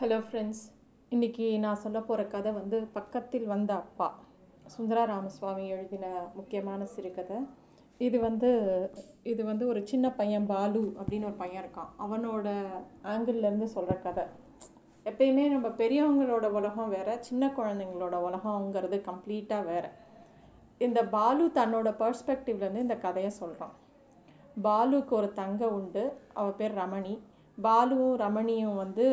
Hello friends இன்றைக்கி நான் சொல்ல போகிற கதை வந்து பக்கத்தில் வந்த அப்பா. சுந்தரா ராமசுவாமி எழுதின முக்கியமான சிறுகதை. இது வந்து இது வந்து ஒரு சின்ன பையன் பாலு அப்படின்னு ஒரு பையன் இருக்கான். அவனோட ஆங்கிள்லேருந்து சொல்கிற கதை. எப்பயுமே நம்ம பெரியவங்களோட உலகம் வேறு சின்ன குழந்தைங்களோட உலகங்கிறது கம்ப்ளீட்டாக வேறு. இந்த பாலு தன்னோட பர்ஸ்பெக்டிவ்லேருந்து இந்த கதையை சொல்கிறான் பாலுக்கு ஒரு தங்க உண்டு. அவள் பேர் ரமணி. பாலுவும் ரமணியும் வந்து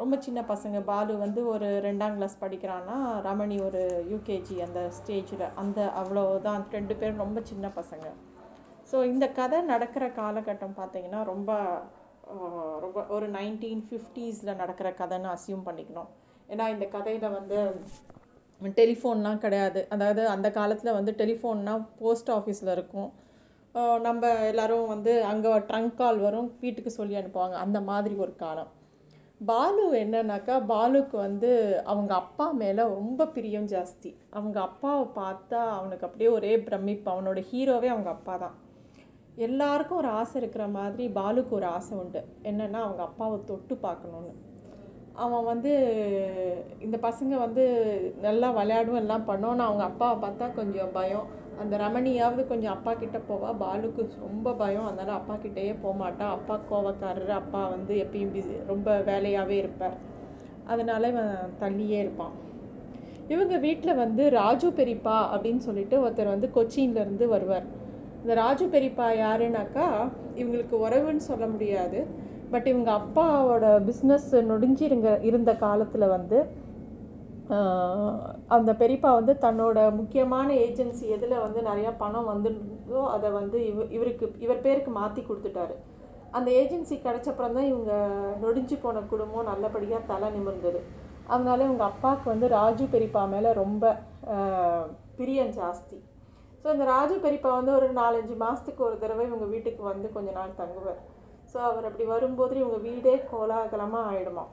ரொம்ப சின்ன பசங்க. பாலு வந்து ஒரு ரெண்டாம் கிளாஸ் படிக்கிறான்னா ரமணி ஒரு யூகேஜி அந்த ஸ்டேஜில் அந்த அவ்வளோதான் ரெண்டு பேரும் ரொம்ப சின்ன பசங்க. ஸோ இந்த கதை நடக்கிற காலகட்டம் பார்த்தீங்கன்னா ரொம்ப ரொம்ப ஒரு நைன்டீன் ஃபிஃப்டீஸில் நடக்கிற கதைன்னு அசியூம் பண்ணிக்கணும். ஏன்னா இந்த கதையில் வந்து டெலிஃபோன்லாம் கிடையாது. அதாவது அந்த காலத்தில் வந்து டெலிஃபோன்னால் போஸ்ட் ஆஃபீஸில் இருக்கும். நம்ம எல்லாரும் வந்து அங்கே ட்ரங்க் கால் வரும் வீட்டுக்கு சொல்லி அனுப்புவாங்க. அந்த மாதிரி ஒரு காலம். பாலு என்னன்னாக்கா பாலுக்கு வந்து அவங்க அப்பா மேலே ரொம்ப பிரியம் ஜாஸ்தி. அவங்க அப்பாவை பார்த்தா அவனுக்கு அப்படியே ஒரே பிரமிப்பு. அவனோட ஹீரோவே அவங்க அப்பா தான். எல்லாருக்கும் ஒரு ஆசை இருக்கிற மாதிரி பாலுக்கு ஒரு ஆசை உண்டு. என்னென்னா அவங்க அப்பாவை தொட்டு பார்க்கணுன்னு அவன் வந்து இந்த பசங்க வந்து நல்லா விளையாடும் எல்லாம் பண்ணோன்னு அவங்க அப்பாவை பார்த்தா கொஞ்சம் பயம். அந்த ரமணியாவது கொஞ்சம் அப்பா கிட்டே போவா. பாலுக்கு ரொம்ப பயம். அதனால் அப்பா கிட்டேயே போகமாட்டா அப்பா கோவக்காரர். அப்பா வந்து எப்பயும் பிஸி ரொம்ப வேலையாகவே இருப்பார். அதனால இவன் தள்ளியே இருப்பான். இவங்க வீட்டில் வந்து ராஜு பெரியப்பா அப்படின்னு சொல்லிட்டு ஒருத்தர் வந்து கொச்சின்லேருந்து வருவார். இந்த ராஜு பெரியப்பா யாருனாக்கா இவங்களுக்கு உறவுன்னு சொல்ல முடியாது. பட் இவங்க அப்பாவோட பிஸ்னஸ் நொடிஞ்சு இருங்க இருந்த காலத்தில் வந்து அந்த பெரியப்பா வந்து தன்னோட முக்கியமான ஏஜென்சி எதில் வந்து நிறையா பணம் வந்துருந்தோ அதை வந்து இவ இவருக்கு இவர் பேருக்கு மாற்றி கொடுத்துட்டாரு. அந்த ஏஜென்சி கிடச்சப்புறம் தான் இவங்க நொடிஞ்சு போன குடும்பம் நல்லபடியாக தலை நிமிர்ந்தது. அதனால இவங்க அப்பாவுக்கு வந்து ராஜு பெரியப்பா மேலே ரொம்ப பிரியம் ஜாஸ்தி. ஸோ இந்த ராஜு பெரியப்பா வந்து ஒரு நாலஞ்சு மாதத்துக்கு ஒரு தடவை இவங்க வீட்டுக்கு வந்து கொஞ்ச நாள் தங்குவார். ஸோ அவர் அப்படி வரும்போது இவங்க வீடே கோலாகலமாக ஆகிடுமா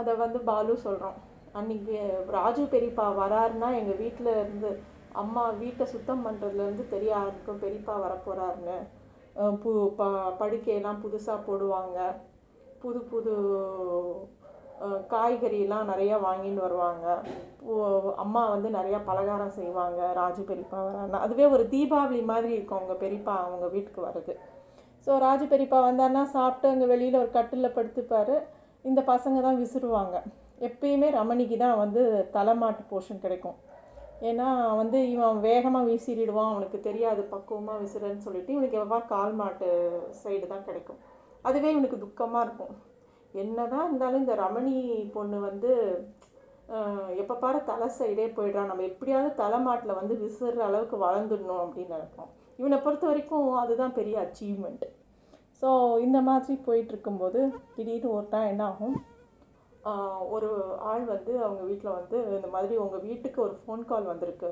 அதை வந்து பாலு சொல்கிறோம் அன்னைக்கு ராஜு பெரியப்பா வராருன்னா எங்கள் வீட்டில் இருந்து அம்மா வீட்டை சுத்தம் பண்ணுறதுலேருந்து தெரிய ஆரம்பிக்கும் பெரியப்பா வரப்போகிறாருன்னு பு ப படுக்கையெல்லாம் புதுசாக போடுவாங்க. புது புது காய்கறியெல்லாம் நிறையா வாங்கின்னு வருவாங்க. அம்மா வந்து நிறையா பலகாரம் செய்வாங்க ராஜு பெரியப்பா வராருன்னா. அதுவே ஒரு தீபாவளி மாதிரி இருக்கும் அவங்க பெரியப்பா அவங்க வீட்டுக்கு வர்றது. ஸோ ராஜு பெரியப்பா வந்தாருன்னா சாப்பிட்டு அங்கே வெளியில் ஒரு கட்டிலில் படுத்துப்பார். இந்த பசங்க தான் விசிறுவாங்க. எப்பயுமே ரமணிக்கு தான் வந்து தலைமாட்டு போர்ஷன் கிடைக்கும். ஏன்னா வந்து இவன் வேகமாக வீசிடுவான் அவனுக்கு தெரியாது பக்குவமாக விசிறன்னு சொல்லிட்டு இவனுக்கு எவ்வளோ கால் மாட்டு சைடு தான் கிடைக்கும். அதுவே இவனுக்கு துக்கமாக இருக்கும். என்ன தான் இருந்தாலும் இந்த ரமணி பொண்ணு வந்து எப்போ பாரு தலை சைடே போயிடுறான் நம்ம எப்படியாவது தலைமாட்டில் வந்து விசிற அளவுக்கு வளர்ந்துடணும் அப்படின்னு நினைப்போம். இவனை பொறுத்த வரைக்கும் அதுதான் பெரிய அச்சீவ்மெண்ட் ஸோ இந்த மாதிரி போயிட்டுருக்கும்போது திடீர்னு ஒரு டைம் என்ன ஆகும்? ஒரு ஆள் வந்து அவங்க வீட்டில் வந்து இந்த மாதிரி உங்கள் வீட்டுக்கு ஒரு ஃபோன் கால் வந்திருக்கு.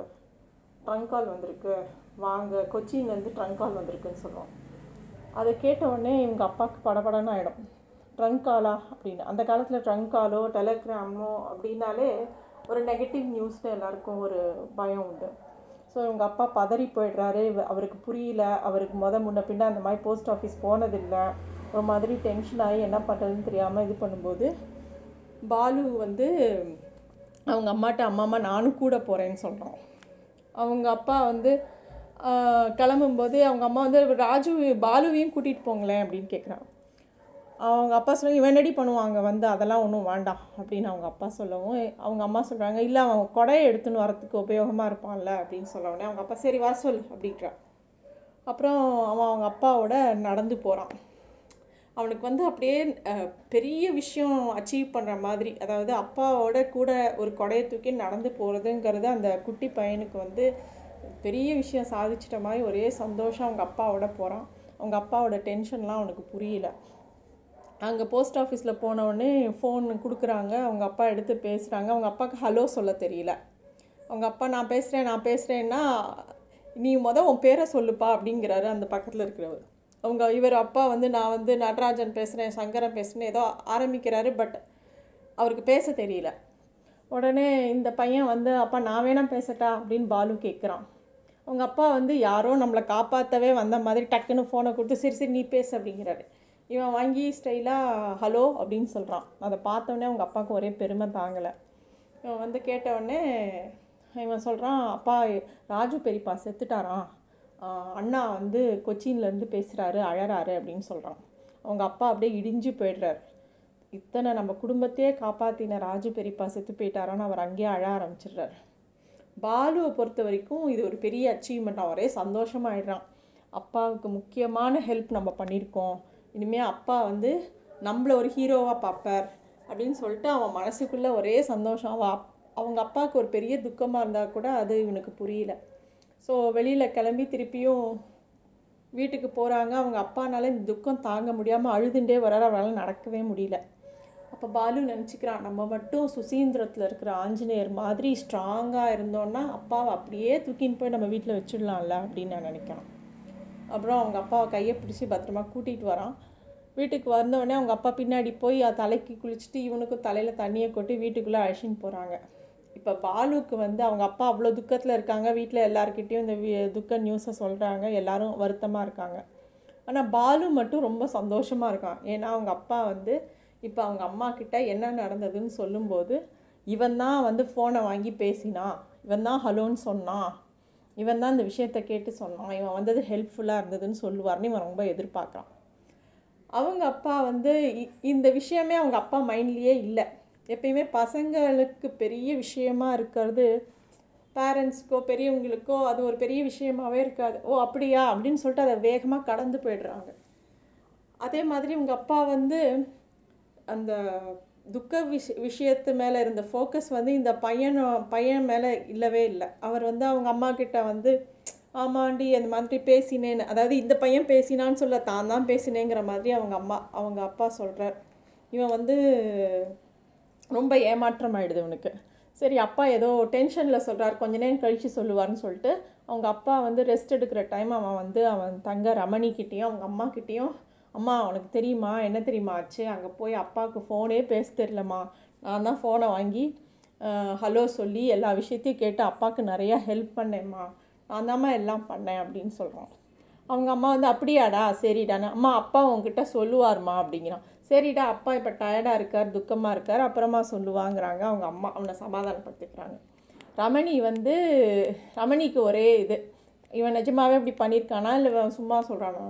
ட்ரங்க் கால் வந்திருக்கு. வாங்க கொச்சின்லேருந்து ட்ரங்க் கால் வந்திருக்குன்னு சொல்லுவோம் அதை கேட்ட உடனே இவங்க அப்பாவுக்கு படபடன்னு ஆகிடும் ட்ரங்க் காலா அப்படின்னு. அந்த காலத்தில் ட்ரங்க் காலோ டெலகிராமோ அப்படின்னாலே ஒரு நெகட்டிவ் நியூஸில் எல்லாருக்கும் ஒரு பயம் உண்டு. ஸோ இவங்க அப்பா பதறி போயிடுறாரு. அவருக்கு புரியல. அவருக்கு முத முன்ன பின்ன அந்த மாதிரி போஸ்ட் ஆஃபீஸ் போனதில்லை. ஒரு மாதிரி டென்ஷன் ஆகி என்ன பண்ணுறதுன்னு தெரியாமல் இது பண்ணும்போது பாலு வந்து அவங்க அம்மாட்ட அம்மா அம்மா நானும் கூட போகிறேன்னு சொல்கிறோம் அவங்க அப்பா வந்து கிளம்பும்போது அவங்க அம்மா வந்து ராஜு பாலுவையும் கூட்டிகிட்டு போங்களேன் அப்படின்னு கேட்குறான் அவங்க அப்பா சொல்லுவாங்க இவன் ரெடி பண்ணுவாங்க வந்து? அதெல்லாம் ஒன்றும் வேண்டாம் அப்படின்னு அவங்க அப்பா சொல்லவும் அவங்க அம்மா சொல்கிறாங்க இல்லை அவன் கொடையை எடுத்துன்னு வரத்துக்கு உபயோகமாக இருப்பான்ல அப்படின்னு சொல்ல உடனே அவங்க அப்பா சரி வர சொல் அப்படின்றான். அப்புறம் அவன் அவங்க அப்பாவோட நடந்து போகிறான் அவனுக்கு வந்து அப்படியே பெரிய விஷயம் அச்சீவ் பண்ணுற மாதிரி அதாவது அப்பாவோட கூட ஒரு கொடையை தூக்கி நடந்து போகிறதுங்கிறது அந்த குட்டி பையனுக்கு வந்து பெரிய விஷயம் சாதிச்சிட்ட மாதிரி ஒரே சந்தோஷம் அவங்க அப்பாவோட போகிறான் அவங்க அப்பாவோட டென்ஷன்லாம் அவனுக்கு புரியல. அங்கே போஸ்ட் ஆஃபீஸில் போனவுடனே ஃபோன் கொடுக்குறாங்க. அவங்க அப்பா எடுத்து பேசுகிறாங்க அவங்க அப்பாவுக்கு ஹலோ சொல்ல தெரியல. அவங்க அப்பா நான் பேசுகிறேன் நான் பேசுகிறேன்னா நீ முத உன் பேரை சொல்லுப்பா அப்படிங்கிறாரு அந்த பக்கத்தில் இருக்கிறவர். அவங்க இவர் அப்பா வந்து நான் வந்து நடராஜன் பேசுகிறேன் சங்கரன் பேசுகிறேன் ஏதோ ஆரம்பிக்கிறாரு பட் அவருக்கு பேச தெரியல. உடனே இந்த பையன் வந்து அப்பா நான் வேணாம் பேசட்டா? அப்படின்னு பாலு கேட்குறான் அவங்க அப்பா வந்து யாரோ நம்மளை காப்பாற்றவே வந்த மாதிரி டக்குன்னு ஃபோனை கொடுத்து சரி சரி நீ பேசு அப்படிங்கிறாரு. இவன் வாங்கி ஸ்டைலாக ஹலோ அப்படின்னு சொல்கிறான் அதை பார்த்தோன்னே அவங்க அப்பாவுக்கு ஒரே பெருமை தாங்கலை. இவன் வந்து கேட்டவுடனே இவன் சொல்கிறான் அப்பா ராஜு பெரியப்பா செத்துட்டாராம். அண்ணா வந்து கொச்சின்லேருந்து பேசுகிறாரு அழறாரு அப்படின்னு சொல்கிறான் அவங்க அப்பா அப்படியே இடிஞ்சு போயிடுறாரு. இத்தனை நம்ம குடும்பத்தையே காப்பாற்றின ராஜு பெரியப்பா செத்து போயிட்டாரான்னு அவர் அங்கேயே அழ ஆரம்பிச்சிடுறார். பாலுவை பொறுத்த வரைக்கும் இது ஒரு பெரிய அச்சீவ்மெண்ட் அவரே சந்தோஷமாயிடுறான். அப்பாவுக்கு முக்கியமான ஹெல்ப் நம்ம பண்ணியிருக்கோம். இனிமேல் அப்பா வந்து நம்மளை ஒரு ஹீரோவாக பார்ப்பார் அப்படின்னு சொல்லிட்டு அவன் மனசுக்குள்ளே ஒரே சந்தோஷம். அவன் அப்- அவங்க அப்பாவுக்கு ஒரு பெரிய துக்கமாக இருந்தால் கூட அது இவனுக்கு புரியல. ஸோ வெளியில் கிளம்பி திருப்பியும் வீட்டுக்கு போகிறாங்க அவங்க அப்பானால இந்த துக்கம் தாங்க முடியாமல் அழுதுண்டே வராரு. அவரால் நடக்கவே முடியல. அப்போ பாலு நினச்சிக்கிறான் நம்ம மட்டும் சுசீந்திரத்தில் இருக்கிற ஆஞ்சநேயர் மாதிரி ஸ்ட்ராங்காக இருந்தோன்னா அப்பாவை அப்படியே தூக்கின்னு போய் நம்ம வீட்டில் வச்சிடலாம்ல அப்படின்னு நான் நினைக்கிறேன். அப்புறம் அவங்க அப்பாவை கையை பிடிச்சி பத்திரமா கூட்டிகிட்டு வரான். வீட்டுக்கு வந்தோடனே அவங்க அப்பா பின்னாடி போய் தலைக்கு குளிச்சுட்டு இவனுக்கும் தலையில் தண்ணியை கொட்டி வீட்டுக்குள்ளே அழைச்சின்னு போகிறாங்க இப்போ பாலுக்கு வந்து அவங்க அப்பா அவ்வளோ துக்கத்தில் இருக்காங்க. வீட்டில் எல்லாருக்கிட்டேயும் இந்த வி- துக்க நியூஸை சொல்கிறாங்க எல்லாரும் வருத்தமாக இருக்காங்க. ஆனால் பாலு மட்டும் ரொம்ப சந்தோஷமாக இருக்கான். ஏன்னா அவங்க அப்பா வந்து இப்போ அவங்க அம்மா கிட்ட என்ன நடந்ததுன்னு சொல்லும்போது இவன் தான் வந்து ஃபோனை வாங்கி பேசினான் இவன் தான் ஹலோன்னு சொன்னான் இவன் தான் இந்த விஷயத்தை கேட்டு சொன்னான் இவன் வந்தது ஹெல்ப்ஃபுல்லாக இருந்ததுன்னு சொல்லுவார்னு இவன் ரொம்ப எதிர்பார்க்குறான். அவங்க அப்பா வந்து இ- இந்த விஷயமே அவங்க அப்பா மைண்ட்லேயே இல்லை. எப்பயுமே பசங்களுக்கு பெரிய விஷயமா இருக்கிறது பேரண்ட்ஸ்க்கோ பெரியவங்களுக்கோ அது ஒரு பெரிய விஷயமாவே இருக்காது. ஓ அப்படியா? அப்படின்னு சொல்லிட்டு அதை வேகமாக கடந்து போயிடுறாங்க. அதே மாதிரி உங்கள் அப்பா வந்து அந்த துக்க விஷ விஷயத்து மேலே இருந்த ஃபோக்கஸ் வந்து இந்த பையனோ பையன் மேலே இல்லவே இல்லை. அவர் வந்து அவங்க அம்மா கிட்ட வந்து ஆமாண்டி அந்த மாதிரி பேசினேன்னு. அதாவது இந்த பையன் பேசினான்னு சொல்ல தான் தான் பேசினேங்கிற மாதிரி அவங்க அம்மா அவங்க அப்பா சொல்கிறார் இவன் வந்து ரொம்ப ஏமாற்றம் ஆகிடுது இவனுக்கு. சரி அப்பா ஏதோ டென்ஷனில் சொல்கிறார் கொஞ்ச நேரம் கழித்து சொல்லுவார்னு சொல்லிட்டு அவங்க அப்பா வந்து ரெஸ்ட் எடுக்கிற டைம் அவன் வந்து அவன் தங்க ரமணிக்கிட்டேயும் அவங்க அம்மாக்கிட்டேயும் அம்மா உனக்கு தெரியுமா? என்ன தெரியுமா ஆச்சு? அங்கே போய் அப்பாவுக்கு ஃபோனே பேச தெரியலம்மா. நான் தான் ஃபோனை வாங்கி ஹலோ சொல்லி எல்லா விஷயத்தையும் கேட்டு அப்பாவுக்கு நிறையா ஹெல்ப் பண்ணேம்மா. நான் தாம்மா எல்லாம் பண்ணேன் அப்படின்னு சொல்கிறான் அவங்க அம்மா வந்து அப்படியாடா சரிடான்னு. அம்மா அப்பா உங்ககிட்ட சொல்லுவார்மா? அப்படிங்கிறான். சரிடா அப்பா இப்போ டயர்டாக இருக்கார் துக்கமாக இருக்கார் அப்புறமா சொல்லுவாங்கிறாங்க. அவங்க அம்மா அவனை சமாதானப்படுத்திக்கிறாங்க. ரமணி வந்து ரமணிக்கு ஒரே இது. இவன் நிஜமாவே இப்படி பண்ணியிருக்கானா இல்லை இவன் சும்மா சொல்கிறானா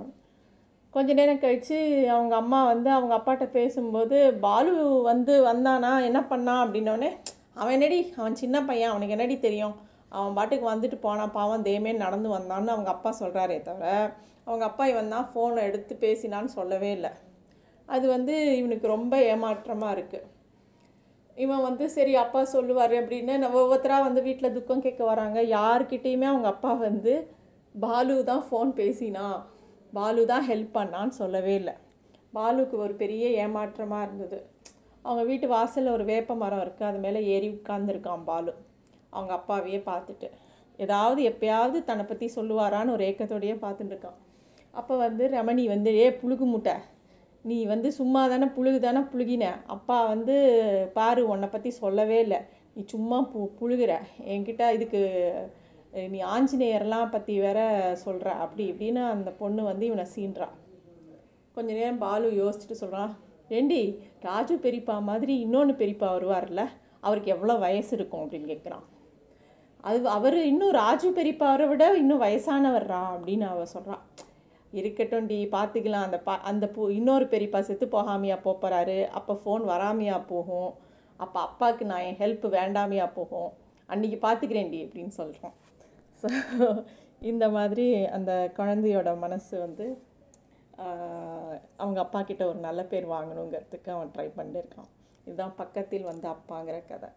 கொஞ்ச நேரம் கழித்து அவங்க அம்மா வந்து அவங்க அப்பாட்ட பேசும்போது பாலு வந்து வந்தானா? என்ன பண்ணான் அப்படின்னோடனே அவன் என்னடி? அவன் சின்ன பையன் அவனுக்கு என்னடி தெரியும்? அவன் பாட்டுக்கு வந்துட்டு போனான். பாவம் தேமே நடந்து வந்தான்னு அவங்க அப்பா சொல்கிறாரே தவிர அவங்க அப்பா இவன் தான் ஃபோனை எடுத்து பேசினான்னு சொல்லவே இல்லை. அது வந்து இவனுக்கு ரொம்ப ஏமாற்றமாக இருக்குது இவன் வந்து சரி அப்பா சொல்லுவார் அப்படின்னு நம்ம ஒவ்வொருத்தராக வந்து வீட்டில் துக்கம் கேட்க வராங்க. யார்கிட்டேயுமே அவங்க அப்பா வந்து பாலு தான் ஃபோன் பேசினா பாலு தான் ஹெல்ப் பண்ணான்னு சொல்லவே இல்லை. பாலுக்கு ஒரு பெரிய ஏமாற்றமாக இருந்தது. அவங்க வீட்டு வாசலில் ஒரு வேப்ப மரம் இருக்குது அது மேலே ஏறி உட்காந்துருக்கான் பாலு. அவங்க அப்பாவையே பார்த்துட்டு. ஏதாவது எப்பயாவது தன்னை பற்றி சொல்லுவாரான்னு ஒரு ஏக்கத்தோடையே பார்த்துட்டுருக்கான் அப்போ வந்து ரமணி வந்து ஏ புழுகு முட்டை. நீ வந்து சும்மா தானே புழுகு தானே புழுகின. அப்பா வந்து பாரு உன்னை பற்றி சொல்லவே இல்லை. நீ சும்மா பு புழுகுற. என்கிட்ட இதுக்கு நீ ஆஞ்சநேயர்லாம் பற்றி வேற சொல்கிற அப்படி இப்படின்னு அந்த பொண்ணு வந்து இவனை சீன்றா. கொஞ்ச நேரம் பாலு யோசிச்சுட்டு சொல்கிறான் ரெண்டி ராஜு பெரியப்பா மாதிரி இன்னொன்று பெரியப்பா வருவார்ல. அவருக்கு எவ்வளோ வயசு இருக்கும்? அப்படின்னு கேட்குறான் அது அவர் இன்னும் ராஜு பெரியப்பாவை விட இன்னும் வயசானவர்றா அப்படின்னு அவ சொல்கிறான் இருக்கட்டும் டி பார்த்துக்கலாம் அந்த பா அந்த பூ இன்னொரு பெரியப்பா செத்து போகாமையா போகிறாரு அப்போ ஃபோன் வராமையா போகும். அப்போ அப்பாவுக்கு நான் என் ஹெல்ப் வேண்டாமையா போகும். அன்றைக்கி பார்த்துக்கிறேன் டி அப்படின்னு சொல்கிறோம் ஸோ இந்த மாதிரி அந்த குழந்தையோட மனசு வந்து அவங்க அப்பா கிட்ட ஒரு நல்ல பேர் வாங்கணுங்கிறதுக்கு அவன் ட்ரை பண்ணியிருக்கான் இதுதான் பக்கத்தில் வந்து அப்பாங்கிற கதை.